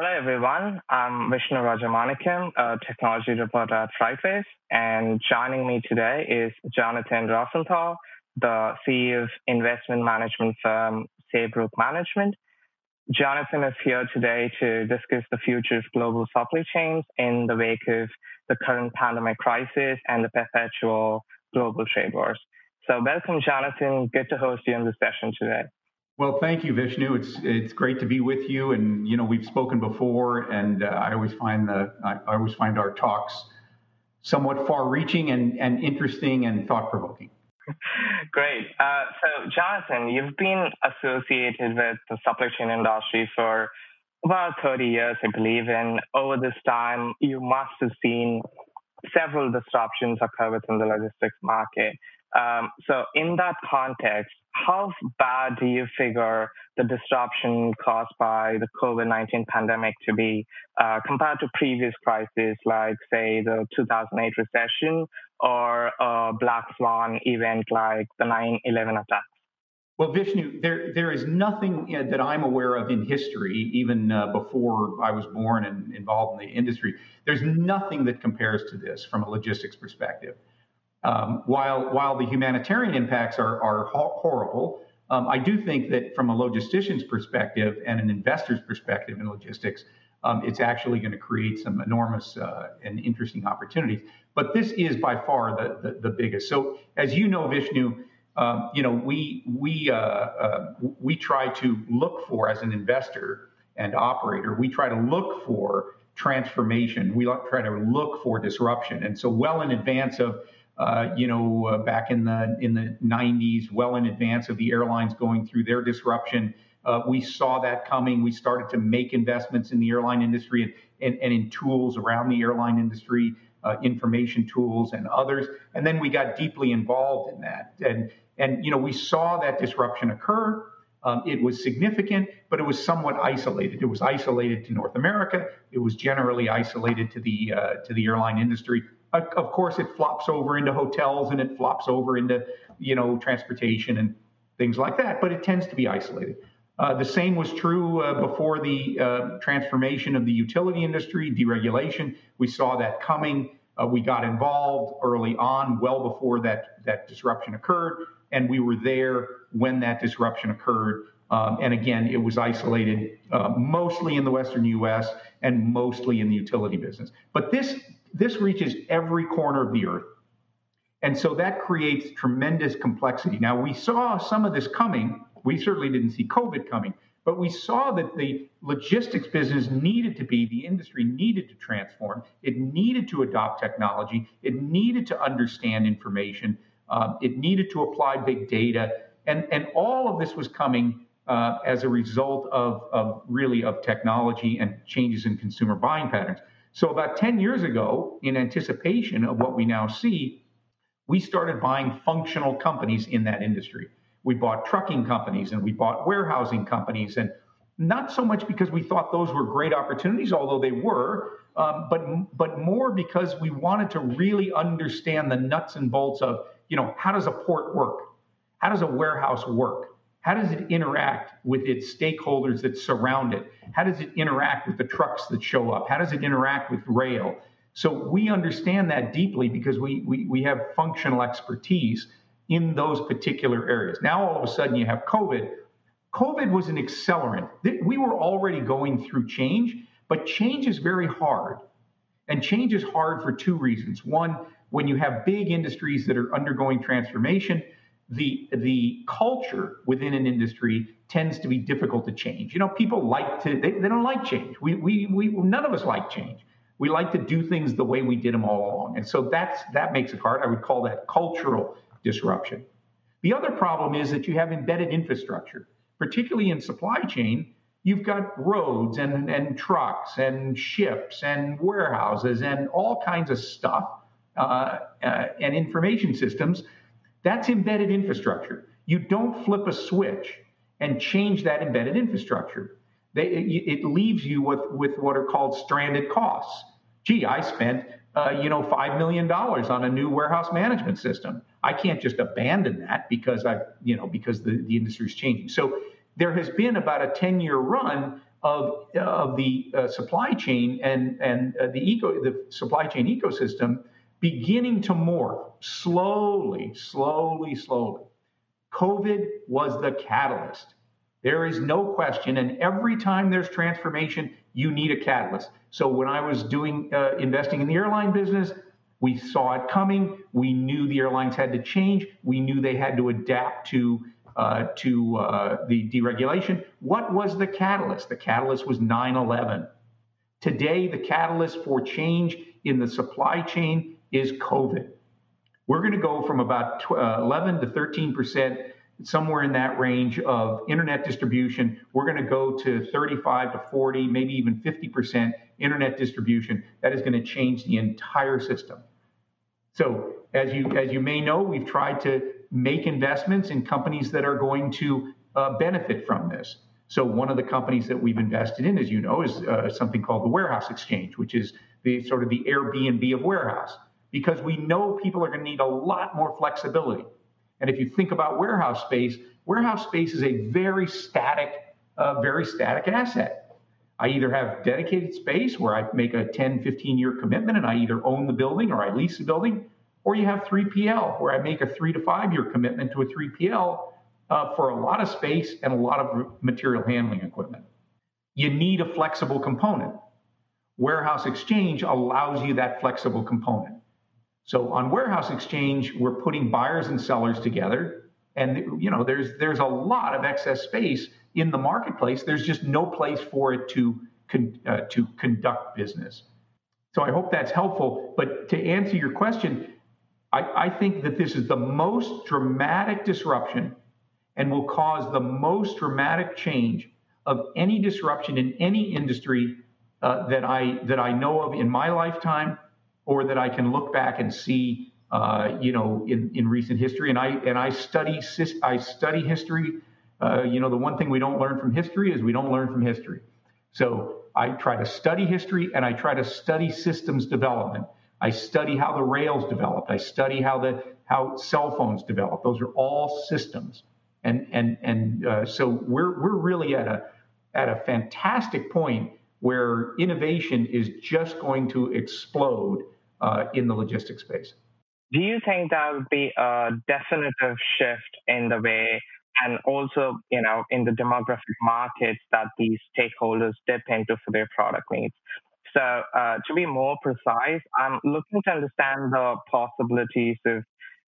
Hello, everyone. I'm Vishnu Rajamanickam, a technology reporter at FreightWaves, and joining me today is Jonathan Rosenthal, the CEO of investment management firm Saybrook Management. Jonathan is here today to discuss the future of global supply chains in the wake of the current pandemic crisis and the perpetual global trade wars. So, welcome, Jonathan. Good to host you in this session today. Well, thank you, Vishnu. It's it's great to be with you, and you know we've spoken before, and uh, I always find the I, I, always find our talks somewhat far-reaching and and interesting and thought-provoking. Great. Uh, so, Jonathan, you've been associated with the supply chain industry for about 30 years, I believe, and over this time, you must have seen several disruptions occur within the logistics market. Um, so, in that context, how bad do you figure the disruption caused by the COVID 19 pandemic to be uh, compared to previous crises like, say, the 2008 recession or a black swan event like the 9 11 attacks? Well, Vishnu, there there is nothing that I'm aware of in history, even uh, before I was born and involved in the industry. There's nothing that compares to this from a logistics perspective. Um, while while the humanitarian impacts are are horrible, um, I do think that from a logistician's perspective and an investor's perspective in logistics, um, it's actually going to create some enormous uh, and interesting opportunities. But this is by far the, the, the biggest. So as you know, Vishnu, um, you know we we uh, uh, we try to look for as an investor and operator, we try to look for transformation. We try to look for disruption, and so well in advance of uh, you know, uh, back in the in the 90s, well in advance of the airlines going through their disruption. Uh, we saw that coming. We started to make investments in the airline industry and, and, and in tools around the airline industry, uh, information tools and others. And then we got deeply involved in that. And and you know, we saw that disruption occur. Um, it was significant, but it was somewhat isolated. It was isolated to North America. It was generally isolated to the uh, to the airline industry of course, it flops over into hotels and it flops over into, you know, transportation and things like that, but it tends to be isolated. Uh, the same was true uh, before the uh, transformation of the utility industry, deregulation. We saw that coming. Uh, we got involved early on, well before that, that disruption occurred, and we were there when that disruption occurred. Um, and again, it was isolated uh, mostly in the Western US and mostly in the utility business. But this this reaches every corner of the earth. And so that creates tremendous complexity. Now, we saw some of this coming. We certainly didn't see COVID coming, but we saw that the logistics business needed to be, the industry needed to transform. It needed to adopt technology. It needed to understand information. Uh, it needed to apply big data. And, and all of this was coming uh, as a result of, of really of technology and changes in consumer buying patterns. So about 10 years ago, in anticipation of what we now see, we started buying functional companies in that industry. We bought trucking companies and we bought warehousing companies, and not so much because we thought those were great opportunities, although they were, um, but but more because we wanted to really understand the nuts and bolts of, you know, how does a port work? How does a warehouse work? How does it interact with its stakeholders that surround it? How does it interact with the trucks that show up? How does it interact with rail? So we understand that deeply because we, we, we have functional expertise in those particular areas. Now, all of a sudden, you have COVID. COVID was an accelerant. We were already going through change, but change is very hard. And change is hard for two reasons. One, when you have big industries that are undergoing transformation, the the culture within an industry tends to be difficult to change. You know, people like to they, they don't like change. We, we we none of us like change. We like to do things the way we did them all along, and so that's that makes it hard. I would call that cultural disruption. The other problem is that you have embedded infrastructure, particularly in supply chain. You've got roads and, and trucks and ships and warehouses and all kinds of stuff uh, uh, and information systems that's embedded infrastructure. You don't flip a switch and change that embedded infrastructure. They, it, leaves you with, with what are called stranded costs. Gee, I spent uh, you know five million dollars on a new warehouse management system. I can't just abandon that because I you know because the, the industry is changing. So there has been about a 10 year run of, of the uh, supply chain and, and uh, the, eco, the supply chain ecosystem beginning to morph slowly, slowly, slowly. COVID was the catalyst. There is no question. And every time there's transformation, you need a catalyst. So when I was doing uh, investing in the airline business, we saw it coming. We knew the airlines had to change. We knew they had to adapt to uh, to uh, the deregulation. What was the catalyst? The catalyst was 9/11. Today, the catalyst for change in the supply chain is COVID. We're going to go from about 11 to 13 percent somewhere in that range of internet distribution. We're going to go to 35 to 40, maybe even 50% internet distribution. That is going to change the entire system. So, as you as you may know, we've tried to make investments in companies that are going to uh, benefit from this. So, one of the companies that we've invested in, as you know, is uh, something called the Warehouse Exchange, which is the sort of the Airbnb of warehouse, because we know people are going to need a lot more flexibility. And if you think about warehouse space, warehouse space is a very static, uh, very static asset. I either have dedicated space where I make a 10, 15 year commitment and I either own the building or I lease the building, or you have 3PL where I make a three to five year commitment to a 3PL uh, for a lot of space and a lot of material handling equipment. You need a flexible component. Warehouse Exchange allows you that flexible component. So on Warehouse Exchange, we're putting buyers and sellers together, and you know there's there's a lot of excess space in the marketplace. There's just no place for it to con, uh, to conduct business. So I hope that's helpful. But to answer your question, I, I think that this is the most dramatic disruption and will cause the most dramatic change of any disruption in any industry uh, that I that I know of in my lifetime or that I can look back and see, uh, you know, in, in recent history. And I and I study I study history. Uh, you know, the one thing we don't learn from history is we don't learn from history. So I try to study history and I try to study systems development. I study how the rails developed. I study how the how cell phones developed. Those are all systems. And and and uh, so we're we're really at a at a fantastic point where innovation is just going to explode uh, in the logistics space. Do you think that would be a definitive shift in the way and also, you know, in the demographic markets that these stakeholders dip into for their product needs? So, uh, to be more precise, I'm looking to understand the possibilities of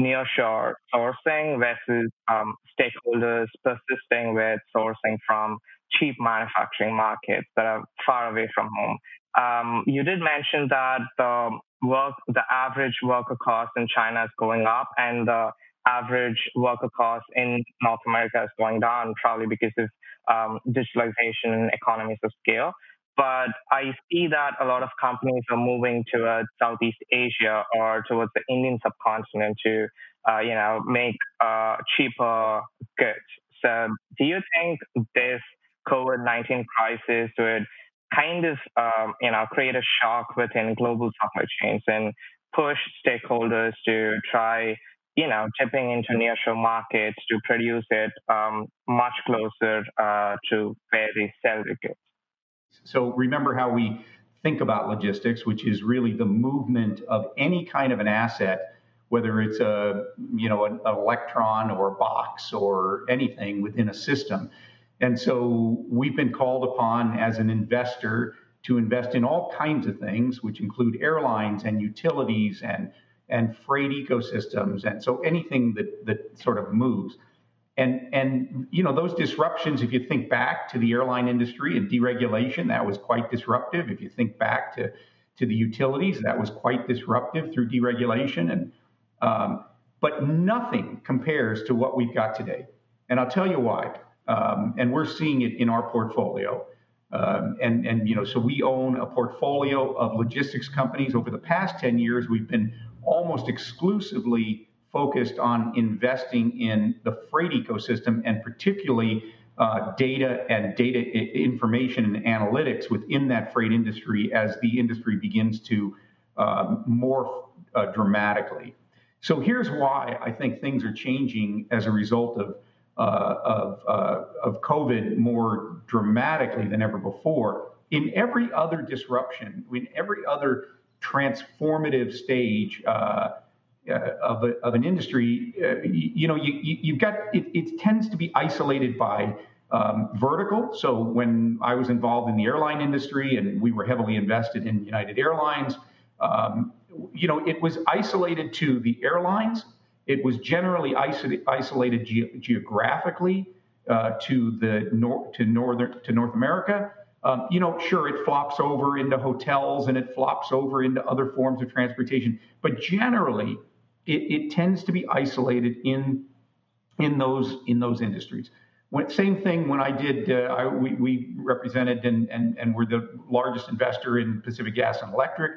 nearshore sourcing versus um, stakeholders persisting with sourcing from cheap manufacturing markets that are far away from home. Um, you did mention that the work, the average worker cost in China is going up, and the average worker cost in North America is going down, probably because of um, digitalization and economies of scale. But I see that a lot of companies are moving towards Southeast Asia or towards the Indian subcontinent to, uh, you know, make uh, cheaper goods. So, do you think this COVID-19 crisis would kind of, um, you know, create a shock within global supply chains and push stakeholders to try, you know, tipping into nearshore markets to produce it um, much closer uh, to where they sell the goods. So remember how we think about logistics, which is really the movement of any kind of an asset, whether it's a you know an, an electron or a box or anything within a system. And so we've been called upon as an investor to invest in all kinds of things, which include airlines and utilities and and freight ecosystems, and so anything that that sort of moves. And and you know those disruptions. If you think back to the airline industry and deregulation, that was quite disruptive. If you think back to to the utilities, that was quite disruptive through deregulation. And um, but nothing compares to what we've got today. And I'll tell you why. Um, and we're seeing it in our portfolio. Um, and, and, you know, so we own a portfolio of logistics companies. Over the past 10 years, we've been almost exclusively focused on investing in the freight ecosystem and particularly uh, data and data information and analytics within that freight industry as the industry begins to um, morph uh, dramatically. So here's why I think things are changing as a result of of, uh, of COVID more dramatically than ever before. In every other disruption, in every other transformative stage uh, uh of, a, of an industry, uh, you, you, know, you, you, have got it, it tends to be isolated by um, vertical. So when I was involved in the airline industry and we were heavily invested in United Airlines, um, you know, it was isolated to the airlines it was generally isolated ge- geographically uh, to the nor- to northern to North America. Um, you know, sure, it flops over into hotels and it flops over into other forms of transportation, but generally, it, it tends to be isolated in in those in those industries. When, same thing when I did. Uh, I, we, we represented and, and and were the largest investor in Pacific Gas and Electric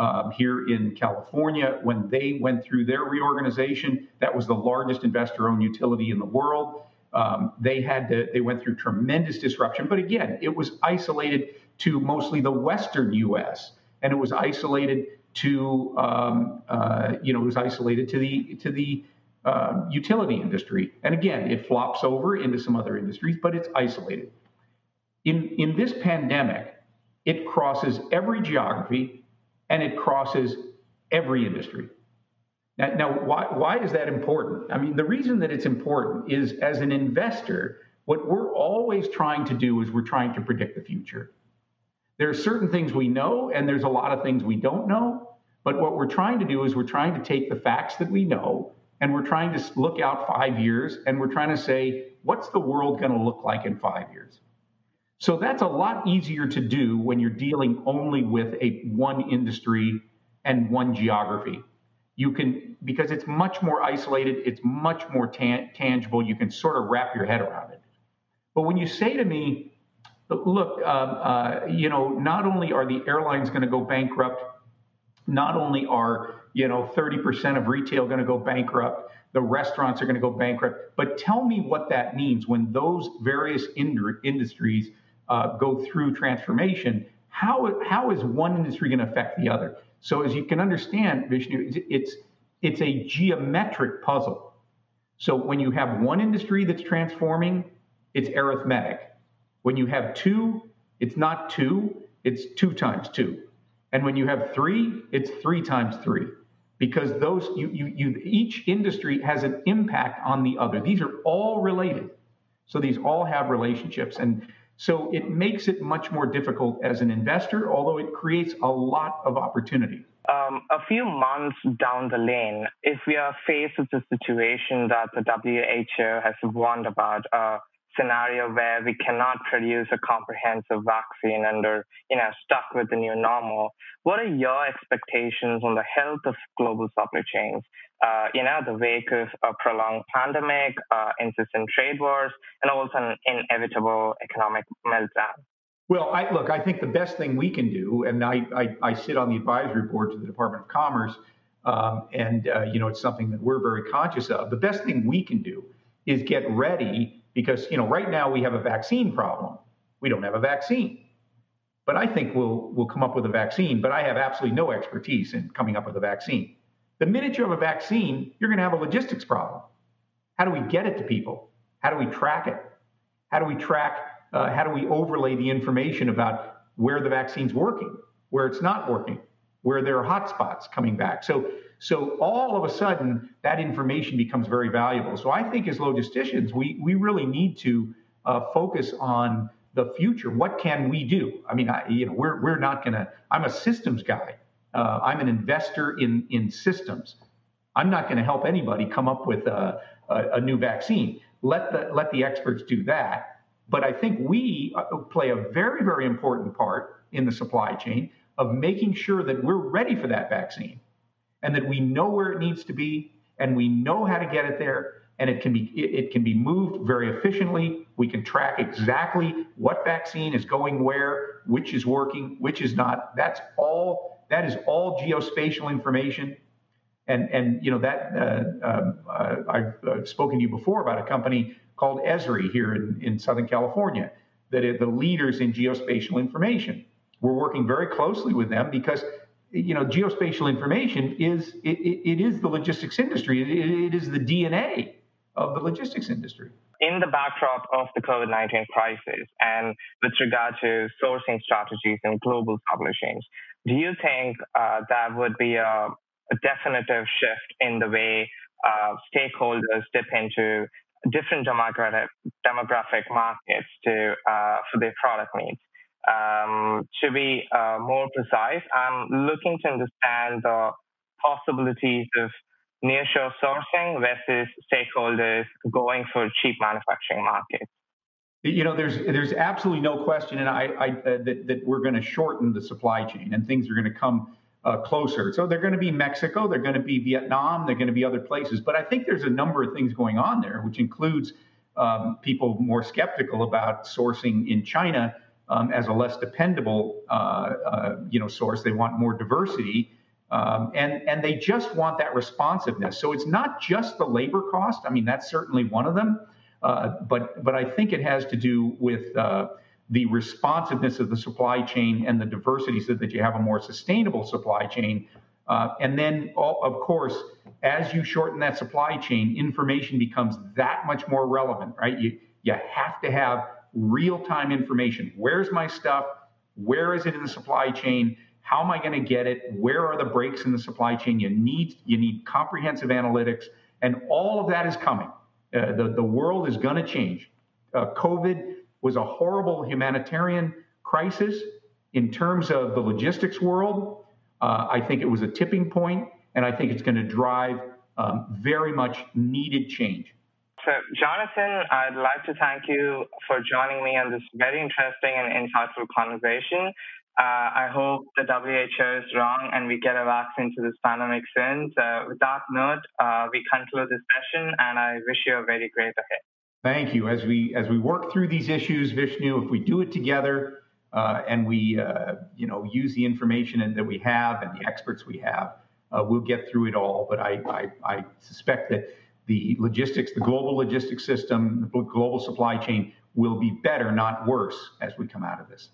um, here in California. When they went through their reorganization, that was the largest investor-owned utility in the world. Um, they had to, they went through tremendous disruption, but again, it was isolated to mostly the Western U.S. and it was isolated to um, uh, you know it was isolated to the to the uh, utility industry. And again, it flops over into some other industries, but it's isolated. In in this pandemic, it crosses every geography, and it crosses every industry. Now, now why, why is that important? I mean, the reason that it's important is as an investor, what we're always trying to do is we're trying to predict the future. There are certain things we know, and there's a lot of things we don't know. But what we're trying to do is we're trying to take the facts that we know and we're trying to look out five years and we're trying to say, what's the world going to look like in five years? So that's a lot easier to do when you're dealing only with a one industry and one geography. You can because it's much more isolated, it's much more tangible. You can sort of wrap your head around it. But when you say to me, look, uh, uh, you know, not only are the airlines going to go bankrupt, not only are you know 30% of retail going to go bankrupt, the restaurants are going to go bankrupt, but tell me what that means when those various industries uh, go through transformation, how, how is one industry going to affect the other? So as you can understand, Vishnu, it's, it's a geometric puzzle. So when you have one industry that's transforming, it's arithmetic. When you have two, it's not two, it's two times two. And when you have three, it's three times three. Because those you, you, you each industry has an impact on the other. These are all related. So these all have relationships. And so it makes it much more difficult as an investor, although it creates a lot of opportunity. Um, a few months down the lane, if we are faced with a situation that the WHO has warned about, uh, scenario where we cannot produce a comprehensive vaccine and are you know stuck with the new normal what are your expectations on the health of global supply chains uh, you know the wake of a prolonged pandemic uh, insistent trade wars and also an inevitable economic meltdown well, I, look, I think the best thing we can do, and I, I, I sit on the advisory board to the Department of Commerce, um, and uh, you know it's something that we're very conscious of. The best thing we can do is get ready because you know right now we have a vaccine problem. We don't have a vaccine. But I think we'll we'll come up with a vaccine, but I have absolutely no expertise in coming up with a vaccine. The minute you have a vaccine, you're going to have a logistics problem. How do we get it to people? How do we track it? How do we track uh, how do we overlay the information about where the vaccine's working, where it's not working, where there are hotspots coming back? So so all of a sudden, that information becomes very valuable. So I think as logisticians, we, we really need to uh, focus on the future. What can we do? I mean, I, you know, we're, we're not going to, I'm a systems guy. Uh, I'm an investor in, in systems. I'm not going to help anybody come up with a, a, a, new vaccine. Let the, let the experts do that. But I think we uh, play a very, very important part in the supply chain of making sure that we're ready for that vaccine and that we know where it needs to be and we know how to get it there and it can be it, can be moved very efficiently. We can track exactly what vaccine is going where which is working which is not. That's all that is all geospatial information. And and you know that uh, um, uh, I've spoken to you before about a company called Esri here in, in Southern California that are the leaders in geospatial information. We're working very closely with them because you know, geospatial information is it, it is the logistics industry. It, it is the DNA of the logistics industry. In the backdrop of the COVID 19 crisis and with regard to sourcing strategies in global supply chains, do you think uh, that would be a, a, definitive shift in the way uh, stakeholders dip into different demographic, demographic markets to uh, for their product needs? Um, to be uh, more precise, I'm looking to understand the possibilities of nearshore sourcing versus stakeholders going for cheap manufacturing markets? You know, there's there's absolutely no question, and I, I uh, that, that we're going to shorten the supply chain, and things are going to come uh, closer. So they're going to be Mexico, they're going to be Vietnam, they're going to be other places. But I think there's a number of things going on there, which includes um, people more skeptical about sourcing in China um, as a less dependable, uh, uh you know, source. They want more diversity. Um, and, and they just want that responsiveness. So it's not just the labor cost. I mean, that's certainly one of them. Uh, but, but I think it has to do with uh, the responsiveness of the supply chain and the diversity so that you have a more sustainable supply chain. Uh, and then, all, of course, as you shorten that supply chain, information becomes that much more relevant, right? You, you have to have real time information. Where's my stuff? Where is it in the supply chain? How am I going to get it? Where are the breaks in the supply chain? You need you need comprehensive analytics, and all of that is coming. Uh, the the world is going to change. Uh, COVID was a horrible humanitarian crisis in terms of the logistics world. Uh, I think it was a tipping point, and I think it's going to drive um, very much needed change. So, Jonathan, I'd like to thank you for joining me on this very interesting and insightful conversation. Uh, I hope the WHO is wrong and we get a vaccine to this pandemic soon. So, with that note, uh, we conclude this session, and I wish you a very great ahead. Thank you. As we as we work through these issues, Vishnu, if we do it together uh, and we uh, you know use the information that we have and the experts we have, uh, we'll get through it all. But I, I, I suspect that the logistics, the global logistics system, the global supply chain will be better, not worse, as we come out of this.